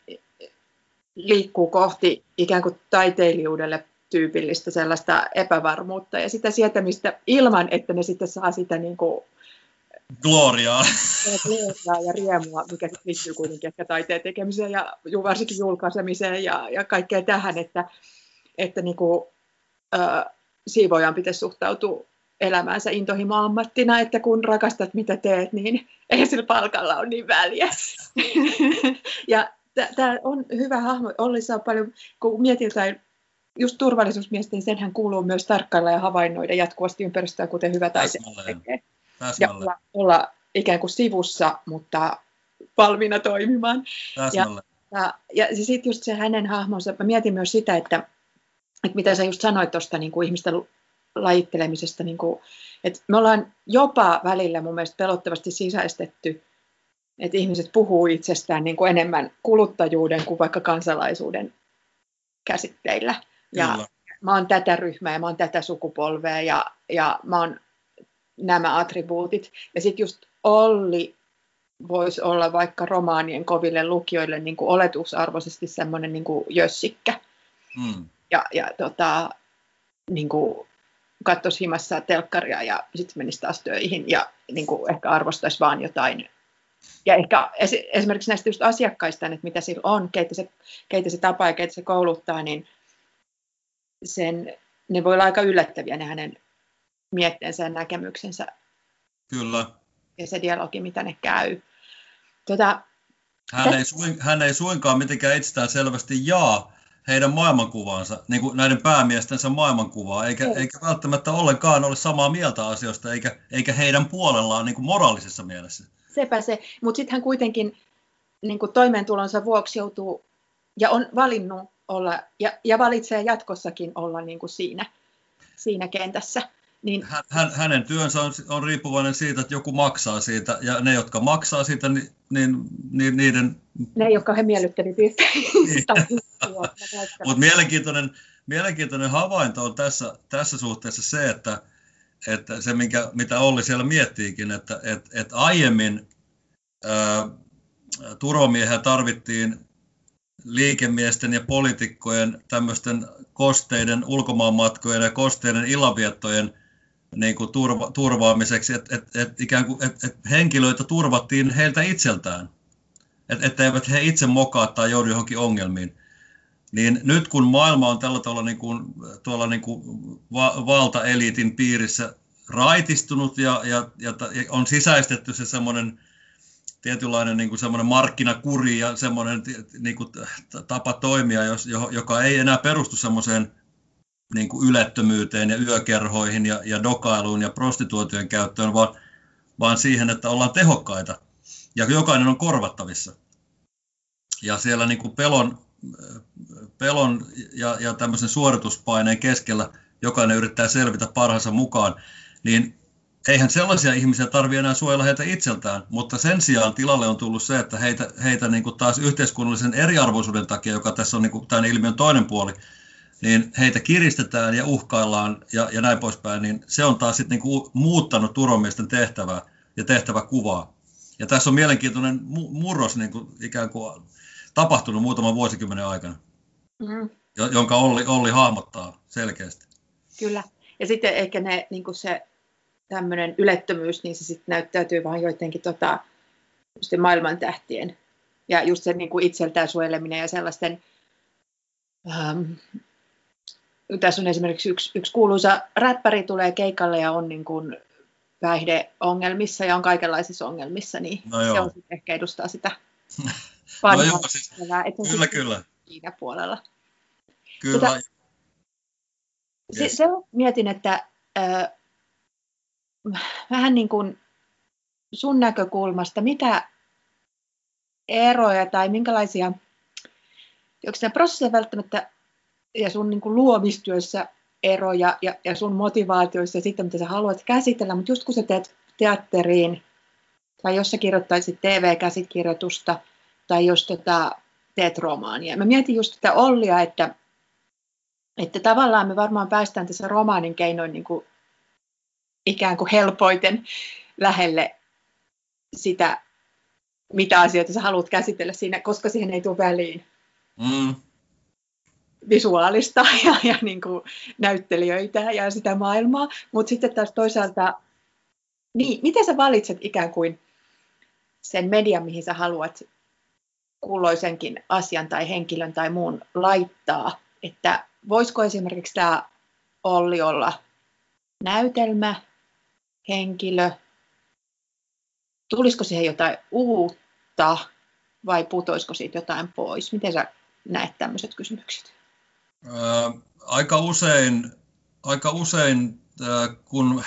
liikkuu kohti ikään kuin taiteilijuudelle tyypillistä sellaista epävarmuutta ja sitä sietämistä ilman, että ne sitten saa sitä niin kuin, gloriaa. gloriaa ja riemua, mikä liittyy kuitenkin ehkä taiteen tekemiseen ja varsinkin julkaisemiseen ja, ja kaikkea tähän, että, että niin kuin, äh, siivoojan pitäisi suhtautua elämäänsä intohimo-ammattina, että kun rakastat mitä teet, niin ei sillä palkalla ole niin väliä. ja tämä on hyvä hahmo. Ollissa on paljon, kun mietin jotain just turvallisuusmiesten, senhän kuuluu myös tarkkailla ja havainnoida jatkuvasti ympäristöä, kuten hyvä taisi tekee. Ja olla, olla ikään kuin sivussa, mutta valmiina toimimaan. Ja, ja, ja sitten just se hänen hahmonsa, mä mietin myös sitä, että, että mitä sä just sanoit tuosta niin kuin ihmisten lajittelemisesta, niin kuin, että me ollaan jopa välillä mun mielestä pelottavasti sisäistetty, että ihmiset puhuu itsestään niin kuin enemmän kuluttajuuden kuin vaikka kansalaisuuden käsitteillä. Ja Kyllä. mä oon tätä ryhmää ja mä oon tätä sukupolvea ja, ja mä oon nämä attribuutit. Ja sitten just Olli voisi olla vaikka romaanien koville lukijoille niin kuin oletusarvoisesti semmoinen niin kuin jössikkä. Mm. Ja, ja tota, niin kuin katsoisi himassa telkkaria ja sitten menisi taas töihin ja niin kuin ehkä arvostaisi vaan jotain. Ja ehkä esimerkiksi näistä just asiakkaista, että mitä sillä on, keitä se, keitä se tapaa ja keitä se kouluttaa, niin sen, ne voi olla aika yllättäviä ne hänen mietteensä ja näkemyksensä. Kyllä. Ja se dialogi, mitä ne käy. Tota, hän, ei suin, hän ei suinkaan mitenkään itsestään selvästi jaa heidän maailmankuvaansa, niin kuin näiden päämiestensä maailmankuvaa, eikä, eikä välttämättä ollenkaan ole samaa mieltä asioista, eikä, eikä heidän puolellaan niin kuin moraalisessa mielessä. Sepä se, mutta sitten hän kuitenkin niin kuin toimeentulonsa vuoksi joutuu ja on valinnut olla ja, ja valitsee jatkossakin olla niin kuin siinä, siinä kentässä. Niin, hän, hänen työnsä on, on riippuvainen siitä, että joku maksaa siitä, ja ne, jotka maksaa siitä, niin, niin, niin niiden... Ne, jotka he miellyttelivät niin. Mutta mielenkiintoinen, mielenkiintoinen havainto on tässä, tässä suhteessa se, että, että se, minkä, mitä Olli siellä miettiikin, että et, et aiemmin ää, turvamiehiä tarvittiin liikemiesten ja poliitikkojen tämmöisten kosteiden ulkomaanmatkojen ja kosteiden illanviettojen niin kuin turva, turvaamiseksi, että et, et ikään kuin et, et henkilöitä turvattiin heiltä itseltään, että et eivät he itse mokaa tai joudu johonkin ongelmiin. Niin nyt kun maailma on tällä tavalla niin kuin, tuolla niin kuin va, valtaeliitin piirissä raitistunut ja, ja, ja, ja on sisäistetty se semmoinen tietynlainen niin kuin semmoinen markkinakuri ja semmoinen niin kuin, tapa toimia, jos, joka ei enää perustu semmoiseen niin kuin ylettömyyteen ja yökerhoihin ja, ja dokailuun ja prostituotion käyttöön, vaan, vaan siihen, että ollaan tehokkaita ja jokainen on korvattavissa. Ja siellä niin kuin pelon, pelon ja, ja tämmöisen suorituspaineen keskellä jokainen yrittää selvitä parhaansa mukaan, niin eihän sellaisia ihmisiä tarvitse enää suojella heitä itseltään, mutta sen sijaan tilalle on tullut se, että heitä, heitä niin kuin taas yhteiskunnallisen eriarvoisuuden takia, joka tässä on niin kuin tämän ilmiön toinen puoli, niin heitä kiristetään ja uhkaillaan ja, ja näin poispäin, niin se on taas sitten niin muuttanut turvamiesten tehtävää ja tehtäväkuvaa. Ja tässä on mielenkiintoinen murros niin kuin ikään kuin tapahtunut muutaman vuosikymmenen aikana, mm. jonka Olli, Olli hahmottaa selkeästi. Kyllä. Ja sitten ehkä ne, niin kuin se tämmöinen ylettömyys, niin se sitten näyttäytyy vaan joidenkin tota, maailman tähtien. Ja just se niin kuin itseltään suojeleminen ja sellaisten ähm, tässä on esimerkiksi yksi, yksi kuuluisa räppäri tulee keikalle ja on niin kuin päihdeongelmissa ja on kaikenlaisissa ongelmissa, niin no se on sitten ehkä edustaa sitä no joo, siis, kyllä, kyllä. Siinä puolella. Kyllä. Tota, yes. se, se mietin, että äh, vähän niin kuin sun näkökulmasta, mitä eroja tai minkälaisia, onko nämä prosesseja välttämättä ja sun niin kuin luomistyössä eroja ja, ja sun motivaatioissa ja sitten, mitä sä haluat käsitellä, mutta just kun sä teet teatteriin tai jos sä kirjoittaisit TV-käsikirjoitusta tai jos tota, teet romaania. Mä mietin just tätä Ollia, että, että tavallaan me varmaan päästään tässä romaanin keinoin niin kuin ikään kuin helpoiten lähelle sitä, mitä asioita sä haluat käsitellä siinä, koska siihen ei tule väliin. Mm. Visuaalista ja, ja niin kuin näyttelijöitä ja sitä maailmaa, mutta sitten taas toisaalta, niin, miten sä valitset ikään kuin sen median, mihin sä haluat kulloisenkin asian tai henkilön tai muun laittaa, että voisiko esimerkiksi tämä Olli olla näytelmä, henkilö, tulisiko siihen jotain uutta vai putoisiko siitä jotain pois? Miten sä näet tämmöiset kysymykset? aika usein, aika usein kun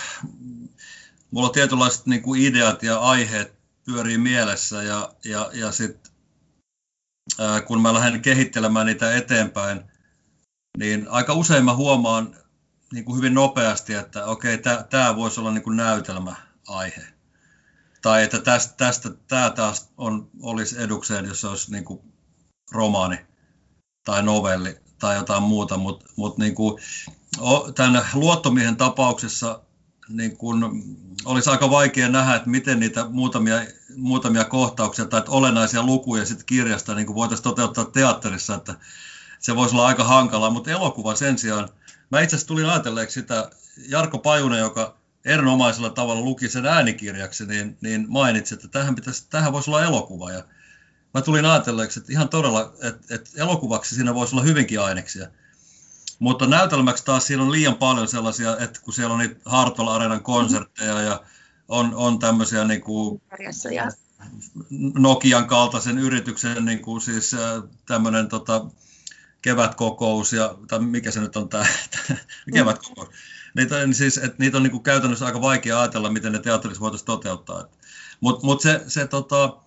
mulla tietynlaiset niin kuin ideat ja aiheet pyörii mielessä ja, ja, ja sit, kun mä lähden kehittelemään niitä eteenpäin, niin aika usein mä huomaan niin kuin hyvin nopeasti, että okei, tämä voisi olla niin kuin näytelmäaihe. Tai että tästä, tästä tämä taas on, olisi edukseen, jos se olisi niin kuin romaani tai novelli tai jotain muuta, mutta mut niin tämän luottomiehen tapauksessa niin kun, olisi aika vaikea nähdä, että miten niitä muutamia, muutamia kohtauksia tai olennaisia lukuja sit kirjasta niin voitaisiin toteuttaa teatterissa, että se voisi olla aika hankalaa, mutta elokuva sen sijaan, mä itse asiassa tulin ajatelleeksi sitä, Jarkko Pajunen, joka erinomaisella tavalla luki sen äänikirjaksi, niin, niin mainitsi, että tähän, pitäisi, tähän voisi olla elokuva. Ja mä tulin ajatelleeksi, että ihan todella, että, että elokuvaksi siinä voisi olla hyvinkin aineksia. Mutta näytelmäksi taas siinä on liian paljon sellaisia, että kun siellä on niitä Hartwell Areenan konsertteja ja on, on tämmöisiä niin kuin Nokian kaltaisen yrityksen niin kuin siis tämmöinen tota, kevätkokous, ja, tai mikä se nyt on tämä, kevätkokous. Niitä, niin siis, että niitä on niin kuin käytännössä aika vaikea ajatella, miten ne teatterissa voitaisiin toteuttaa. Mutta mut se, se, tota,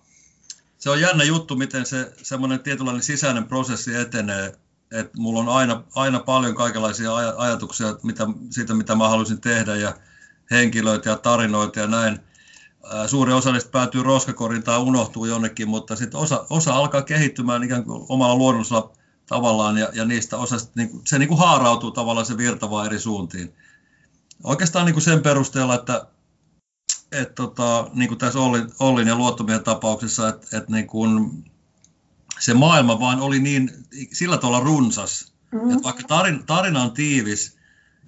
se on jännä juttu, miten se semmoinen tietynlainen sisäinen prosessi etenee. Et mulla on aina, aina paljon kaikenlaisia aj- ajatuksia mitä, siitä, mitä mä haluaisin tehdä, ja henkilöitä ja tarinoita ja näin. Suuri osa niistä päätyy roskakorin tai unohtuu jonnekin, mutta sitten osa, osa alkaa kehittymään ikään kuin omalla luonnollisella tavallaan, ja, ja niistä osasta, niin kuin, se niin kuin haarautuu tavallaan se virta vaan eri suuntiin. Oikeastaan niin kuin sen perusteella, että et, tota, niin kuin tässä Ollin, Ollin ja luottomien tapauksessa, että et, niin kuin, se maailma vaan oli niin sillä tavalla runsas, mm-hmm. että vaikka tarin, tarina on tiivis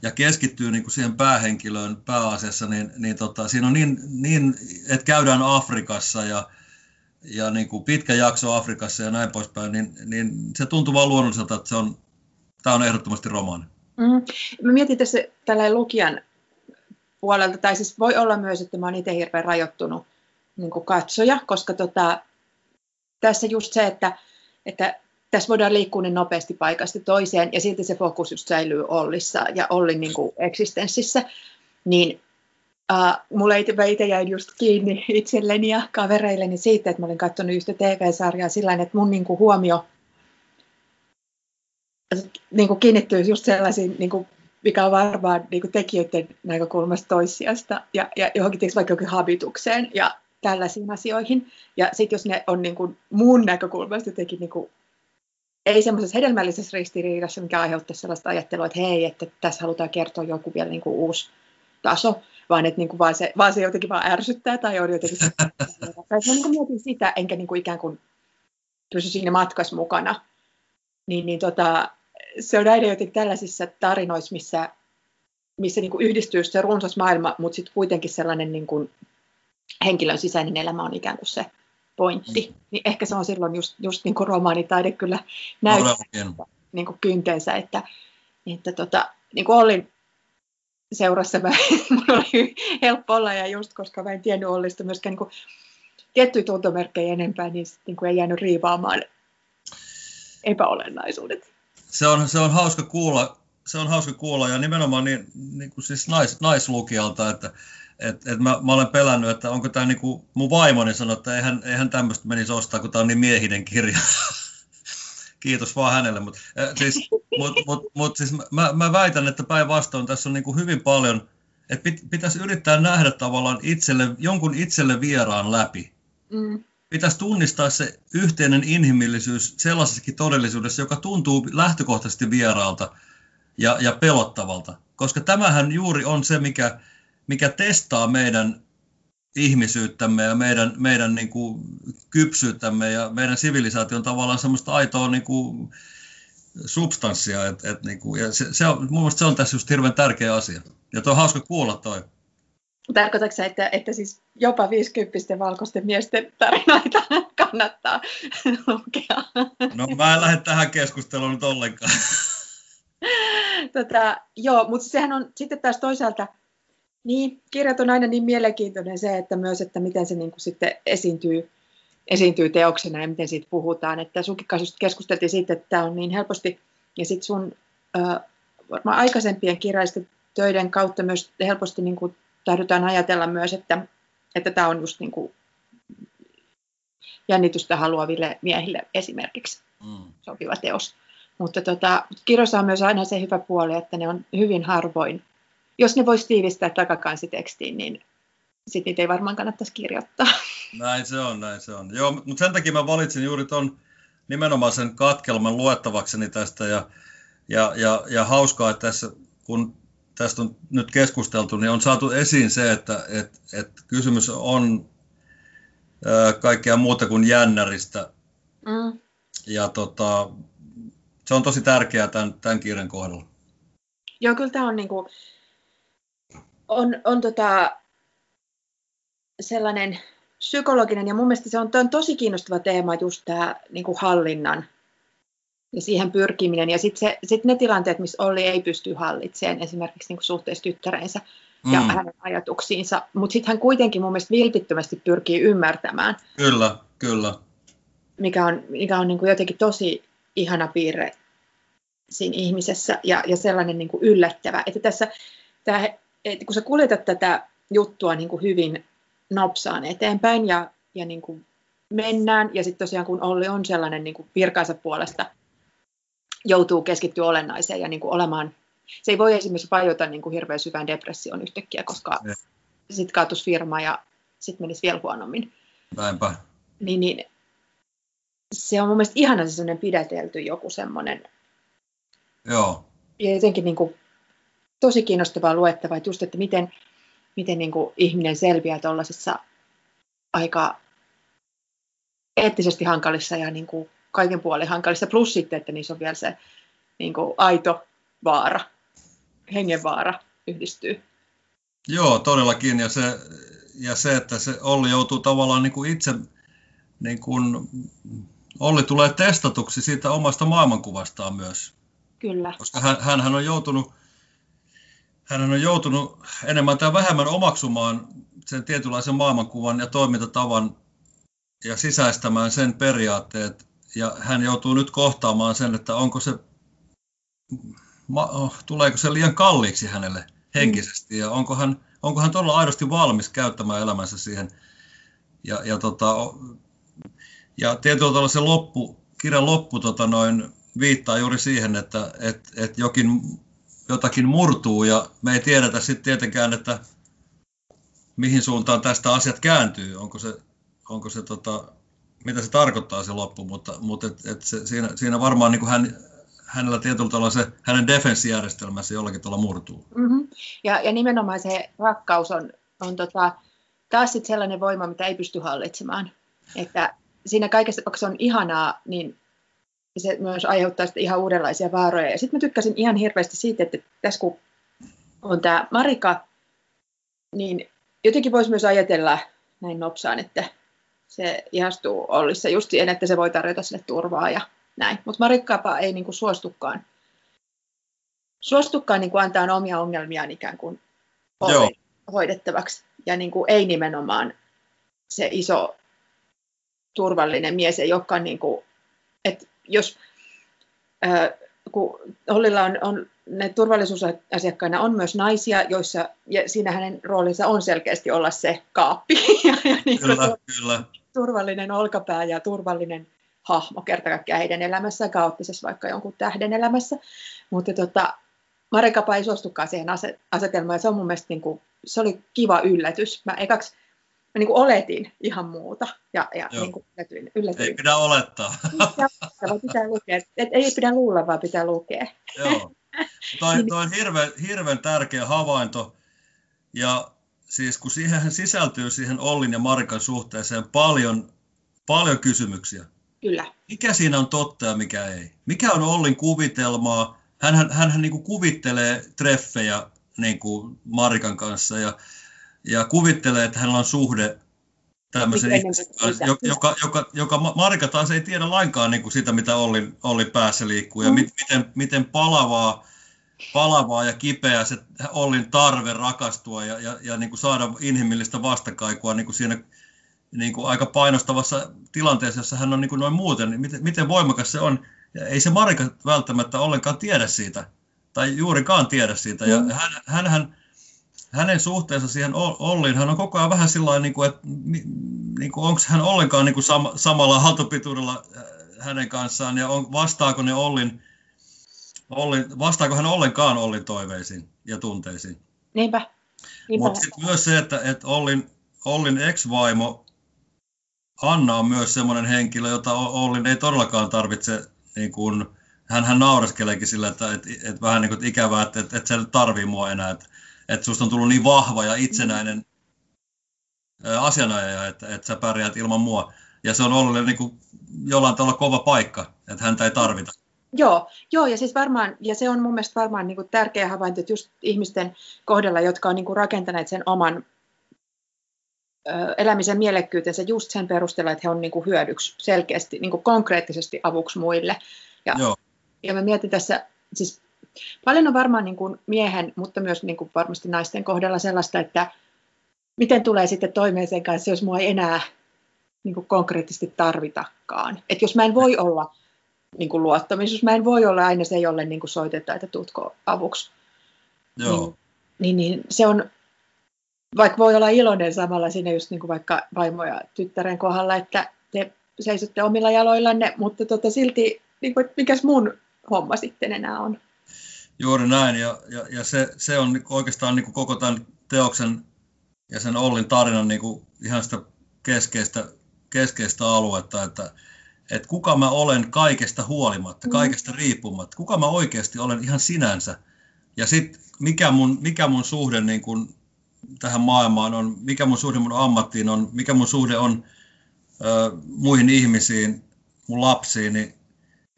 ja keskittyy niin kuin siihen päähenkilöön pääasiassa, niin, niin tota, siinä on niin, niin, että käydään Afrikassa ja, ja niin kuin pitkä jakso Afrikassa ja näin poispäin, niin, niin se tuntuu vaan luonnolliselta, että se on, tämä on ehdottomasti romaani. Mm. Mä mietin tässä tällä lukijan puolelta, tai siis voi olla myös, että mä oon itse hirveän rajoittunut niin kuin katsoja, koska tota, tässä just se, että, että tässä voidaan liikkua niin nopeasti paikasta toiseen, ja silti se fokus just säilyy Ollissa ja Ollin niin kuin eksistenssissä, niin uh, mulle itse, jäin just kiinni itselleni ja kavereilleni siitä, että mä olin katsonut yhtä TV-sarjaa sillä että mun niin kuin huomio niin kuin kiinnittyy just sellaisiin, niin kuin, mikä on varmaan niin kuin tekijöiden näkökulmasta toissijasta ja, ja johonkin tietysti vaikka jokin habitukseen ja tällaisiin asioihin. Ja sitten jos ne on niin kuin, muun näkökulmasta jotenkin niin kuin, ei semmoisessa hedelmällisessä ristiriidassa, mikä aiheuttaa sellaista ajattelua, että hei, että tässä halutaan kertoa joku vielä niin kuin uusi taso, vaan että niin kuin vaan, se, vaan se jotenkin vaan ärsyttää tai on jotenkin... tai mä niin kuin mietin sitä, enkä niin kuin ikään kuin pysy siinä matkassa mukana. Niin, niin tota, se on aina jotenkin tällaisissa tarinoissa, missä, missä niin kuin yhdistyy se runsas maailma, mutta sitten kuitenkin sellainen niin kuin henkilön sisäinen elämä on ikään kuin se pointti. Mm. Niin ehkä se on silloin just, just niin kuin romaanitaide kyllä näyttää niin kuin kynteensä, että, että tota, niin kuin Ollin seurassa mä, mun oli helppo olla ja just koska mä en tiennyt Ollista myöskään niin kuin, tiettyjä tuntomerkkejä enempää, niin, sit, niin kuin ei jäänyt riivaamaan epäolennaisuudet se on, se on hauska kuulla, se on hauska kuulla ja nimenomaan niin, niin kuin siis nais, naislukijalta, että et, et mä, mä, olen pelännyt, että onko tämä niin kuin mun vaimoni sanoi, että eihän, eihän tämmöistä menisi ostaa, kun tämä on niin miehinen kirja. Kiitos vaan hänelle, mutta siis, mut, mut, mut, siis mä, mä väitän, että päinvastoin tässä on niin kuin hyvin paljon, että pit, pitäisi yrittää nähdä tavallaan itselle, jonkun itselle vieraan läpi. Mm pitäisi tunnistaa se yhteinen inhimillisyys sellaisessakin todellisuudessa, joka tuntuu lähtökohtaisesti vieraalta ja, ja pelottavalta. Koska tämähän juuri on se, mikä, mikä testaa meidän ihmisyyttämme ja meidän, meidän niin kuin kypsyyttämme ja meidän sivilisaation tavallaan semmoista aitoa niin kuin substanssia. Et, et niin kuin, ja se, se on, mun mielestä se on tässä just hirveän tärkeä asia. Ja tuo on hauska kuulla toi. Tarkoitatko se, että, että siis jopa 50 valkoisten miesten tarinoita kannattaa lukea? No mä en lähde tähän keskusteluun nyt ollenkaan. Tota, joo, mutta sehän on sitten taas toisaalta, niin kirjat on aina niin mielenkiintoinen se, että myös, että miten se niin kuin sitten esiintyy, esiintyy teoksena ja miten siitä puhutaan. Että sunkin kanssa keskusteltiin siitä, että tämä on niin helposti, ja sitten sun äh, varmaan aikaisempien kirjallisten töiden kautta myös helposti niin kuin tahdotaan ajatella myös, että, että tämä on just niin kuin jännitystä haluaville miehille esimerkiksi mm. sopiva teos. Mutta tota, kirjoissa on myös aina se hyvä puoli, että ne on hyvin harvoin. Jos ne voisi tiivistää takakansitekstiin, niin sitten niitä ei varmaan kannattaisi kirjoittaa. Näin se on, näin se on. Joo, mutta sen takia mä valitsin juuri tuon nimenomaan sen katkelman luettavakseni tästä ja, ja, ja, ja hauskaa, että tässä kun tästä on nyt keskusteltu, niin on saatu esiin se, että et, et kysymys on ää, kaikkea muuta kuin jännäristä. Mm. Ja tota, se on tosi tärkeää tämän, tämän kirjan kohdalla. Joo, kyllä tämä on, niinku, on, on tota, sellainen psykologinen, ja mun mielestä se on, on tosi kiinnostava teema just tämä niinku hallinnan ja siihen pyrkiminen. Ja sitten sit ne tilanteet, missä Olli ei pysty hallitsemaan, esimerkiksi niin suhteessa tyttäreensä ja mm. hänen ajatuksiinsa, mutta sitten hän kuitenkin mun mielestä vilpittömästi pyrkii ymmärtämään. Kyllä, kyllä. Mikä on, mikä on niin kuin jotenkin tosi ihana piirre siinä ihmisessä ja, ja sellainen niin kuin yllättävä, että tässä, tämä, että kun sä kuljetat tätä juttua niin kuin hyvin nopsaan eteenpäin ja, ja niin kuin mennään, ja sitten tosiaan kun Olli on sellainen niin kuin virkaansa puolesta, joutuu keskittyä olennaiseen ja niin kuin olemaan, se ei voi esimerkiksi vajota niin kuin hirveän syvään depressioon yhtäkkiä, koska sitten kaatuisi firma ja sitten menisi vielä huonommin. Näinpä. Niin, niin se on mun mielestä ihana se sellainen pidätelty joku semmoinen. Joo. Ja jotenkin niin kuin, tosi kiinnostavaa luettavaa, että just, että miten, miten niin kuin ihminen selviää tuollaisissa aika eettisesti hankalissa ja niin kuin kaiken puolin hankalissa, plus sitten, että niissä on vielä se niin kuin aito vaara, hengenvaara yhdistyy. Joo, todellakin. Ja se, ja se että se Olli joutuu tavallaan niin kuin itse, niin kuin, Olli tulee testatuksi siitä omasta maailmankuvastaan myös. Kyllä. Koska hän, hän on joutunut, hän on joutunut enemmän tai vähemmän omaksumaan sen tietynlaisen maailmankuvan ja toimintatavan ja sisäistämään sen periaatteet. Ja hän joutuu nyt kohtaamaan sen, että onko se, tuleeko se liian kalliiksi hänelle henkisesti ja onko hän, onko hän todella aidosti valmis käyttämään elämänsä siihen. Ja, ja, tota, ja tietyllä tavalla se loppu, kirjan loppu tota noin, viittaa juuri siihen, että et, et jokin, jotakin murtuu ja me ei tiedetä sitten tietenkään, että mihin suuntaan tästä asiat kääntyy. Onko se onko se tota, mitä se tarkoittaa se loppu, mutta, mutta et, et se, siinä, siinä varmaan niin kuin hän, hänellä tietyllä tavalla se hänen defenssijärjestelmässä jollakin tavalla murtuu. Mm-hmm. Ja, ja nimenomaan se rakkaus on, on tota, taas sit sellainen voima, mitä ei pysty hallitsemaan. Että siinä kaikessa, vaikka se on ihanaa, niin se myös aiheuttaa sitten ihan uudenlaisia vaaroja. Ja sitten mä tykkäsin ihan hirveästi siitä, että tässä kun on tämä Marika, niin jotenkin voisi myös ajatella näin nopsaan, että se ihastuu Ollissa just siihen, että se voi tarjota sille turvaa ja näin. Mutta Marikkaapa ei niinku suostukaan, suostukaan niinku antaa omia ongelmiaan ikään kuin Joo. hoidettavaksi. Ja niinku ei nimenomaan se iso turvallinen mies, ei olekaan, niinku, jos ää, kun Ollilla on, on ne turvallisuusasiakkaina on myös naisia, joissa, ja siinä hänen roolinsa on selkeästi olla se kaappi. Ja, ja niin kyllä, kyllä turvallinen olkapää ja turvallinen hahmo kerta kaikkiaan heidän elämässään, kaoottisessa vaikka jonkun tähden elämässä. Mutta tota, Marekapa ei suostukaan siihen asetelmaan ja se on mun mielestä niin kuin, se oli kiva yllätys. Mä ekaksi mä niin kuin oletin ihan muuta ja, ja niin kuin yllätyin, yllätyin. Ei pidä olettaa. Pitää, pitää lukea. Et, ei pidä luulla, vaan pitää lukea. Joo. Toi, toi on hirveän, hirveän tärkeä havainto. Ja siis kun siihen sisältyy siihen Ollin ja Marikan suhteeseen paljon, paljon kysymyksiä. Kyllä. Mikä siinä on totta ja mikä ei? Mikä on Ollin kuvitelmaa? Hän, hän, hän niin kuin kuvittelee treffejä niin kuin Marikan kanssa ja, ja kuvittelee, että hänellä on suhde tämmöisen ihmisen kanssa, joka, joka, joka, Marika taas ei tiedä lainkaan niin kuin sitä, mitä Ollin, Ollin päässä liikkuu ja mm. miten, miten palavaa palavaa ja kipeää se Ollin tarve rakastua ja, ja, ja niin kuin saada inhimillistä vastakaikua niin kuin siinä niin kuin aika painostavassa tilanteessa, jossa hän on niin kuin noin muuten, niin miten, miten voimakas se on. Ja ei se Marika välttämättä ollenkaan tiedä siitä, tai juurikaan tiedä siitä. Ja mm. hän, hän, hän, hänen suhteensa siihen Olliin, hän on koko ajan vähän sillä niin kuin, että niin kuin, onko hän ollenkaan niin kuin sam, samalla haltopituudella äh, hänen kanssaan, ja on, vastaako ne Ollin Olli, vastaako hän ollenkaan Ollin toiveisiin ja tunteisiin? Niinpä. Niinpä. Mutta sitten myös se, että, että Ollin, Ollin ex-vaimo Anna on myös semmoinen henkilö, jota Ollin ei todellakaan tarvitse, niin kuin, hän, hän naureskeleekin sillä, että, että, että vähän niin kuin ikävää, että, että, että sä tarvii mua enää, että, että susta on tullut niin vahva ja itsenäinen asianajaja, että, että sä pärjäät ilman mua. Ja se on ollut niin kuin jollain tavalla kova paikka, että häntä ei tarvita. Joo, joo, ja siis varmaan, ja se on mun mielestä varmaan niin kuin tärkeä havainto, että just ihmisten kohdalla, jotka on niin kuin rakentaneet sen oman ö, elämisen mielekkyytensä just sen perusteella, että he on niin kuin hyödyksi selkeästi, niin kuin konkreettisesti avuksi muille. Ja, joo. ja mä mietin tässä, siis paljon on varmaan niin kuin miehen, mutta myös niin kuin varmasti naisten kohdalla sellaista, että miten tulee sitten toimeen sen kanssa, jos mua ei enää niin kuin konkreettisesti tarvitakaan. Että jos mä en voi olla niin kuin luottamisuus. Mä en voi olla aina se, jolle niin kuin soitetaan, että tuutko avuksi. Joo. Niin, niin, niin se on, vaikka voi olla iloinen samalla siinä just niin kuin vaikka vaimo ja tyttären kohdalla, että te seisotte omilla jaloillanne, mutta tota silti, niin kuin, että mikäs mun homma sitten enää on. Juuri näin, ja, ja, ja se, se on niinku oikeastaan niin kuin koko tämän teoksen ja sen Ollin tarinan niin kuin ihan sitä keskeistä, keskeistä aluetta, että, että kuka mä olen kaikesta huolimatta, mm. kaikesta riippumatta, kuka mä oikeasti olen ihan sinänsä, ja sitten mikä mun, mikä mun suhde niin kuin tähän maailmaan on, mikä mun suhde mun ammattiin on, mikä mun suhde on ö, muihin ihmisiin, mun lapsiini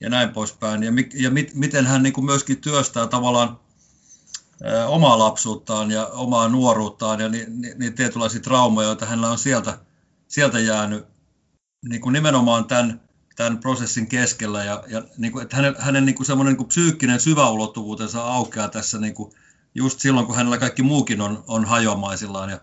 ja näin poispäin. Ja, mi, ja mit, miten hän niin kuin myöskin työstää tavallaan ö, omaa lapsuuttaan ja omaa nuoruuttaan ja ni, ni, niin tietynlaisia traumoja, joita hänellä on sieltä, sieltä jäänyt niin kuin nimenomaan tämän, tämän prosessin keskellä. Ja, ja niin kuin, että hänen, hänen niin kuin semmoinen niin kuin psyykkinen syväulottuvuutensa aukeaa tässä niin kuin, just silloin, kun hänellä kaikki muukin on, on hajomaisillaan. Ja,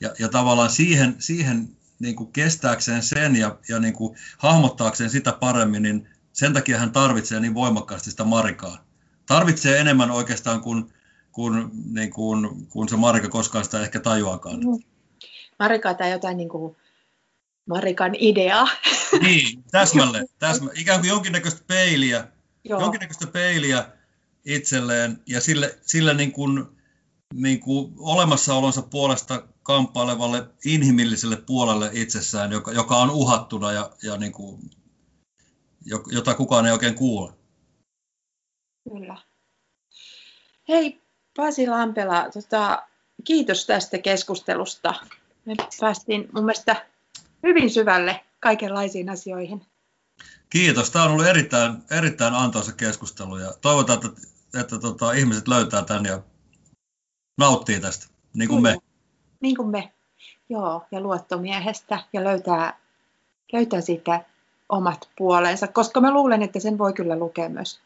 ja, ja tavallaan siihen, siihen niin kuin kestääkseen sen ja, ja niin kuin hahmottaakseen sitä paremmin, niin sen takia hän tarvitsee niin voimakkaasti sitä Marikaa. Tarvitsee enemmän oikeastaan kuin, kuin, niin kuin, kuin se Marika koskaan sitä ehkä tajuakaan. Mm. Marika tai jotain niin kuin Marikan ideaa. Niin, täsmälleen. Täsmä, ikään kuin jonkinnäköistä peiliä, Joo. jonkinnäköistä peiliä itselleen ja sille, sille niin kuin, niin kuin olemassaolonsa puolesta kamppailevalle inhimilliselle puolelle itsessään, joka, joka on uhattuna ja, ja niin kuin, jota kukaan ei oikein kuule. Kyllä. Hei Pasi Lampela, tota, kiitos tästä keskustelusta. Me päästiin mun mielestä hyvin syvälle kaikenlaisiin asioihin. Kiitos. Tämä on ollut erittäin, erittäin antoisa keskustelu ja toivotaan, että, että tota, ihmiset löytää tämän ja nauttii tästä, niin kuin me. Niin kuin me, joo, ja luottomiehestä ja löytää, löytää siitä omat puolensa, koska mä luulen, että sen voi kyllä lukea myös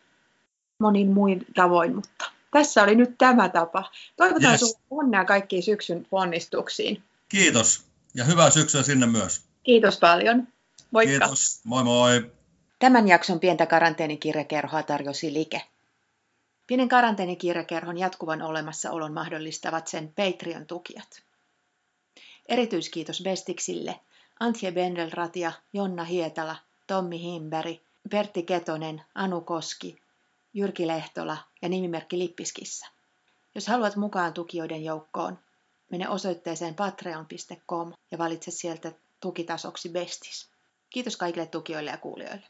monin muin tavoin, mutta tässä oli nyt tämä tapa. Toivotaan yes. sinulle onnea kaikkiin syksyn ponnistuksiin. Kiitos ja hyvää syksyä sinne myös. Kiitos paljon. Moikka. Kiitos. Moi moi. Tämän jakson pientä karanteenikirjakerhoa tarjosi Like. Pienen karanteenikirjakerhon jatkuvan olemassaolon mahdollistavat sen Patreon-tukijat. Erityiskiitos Bestiksille, Antje Bendelratia, Jonna Hietala, Tommi Himberi, Pertti Ketonen, Anu Koski, Jyrki Lehtola ja nimimerkki Lippiskissa. Jos haluat mukaan tukijoiden joukkoon, mene osoitteeseen patreon.com ja valitse sieltä tukitasoksi Bestis. Kiitos kaikille tukijoille ja kuulijoille.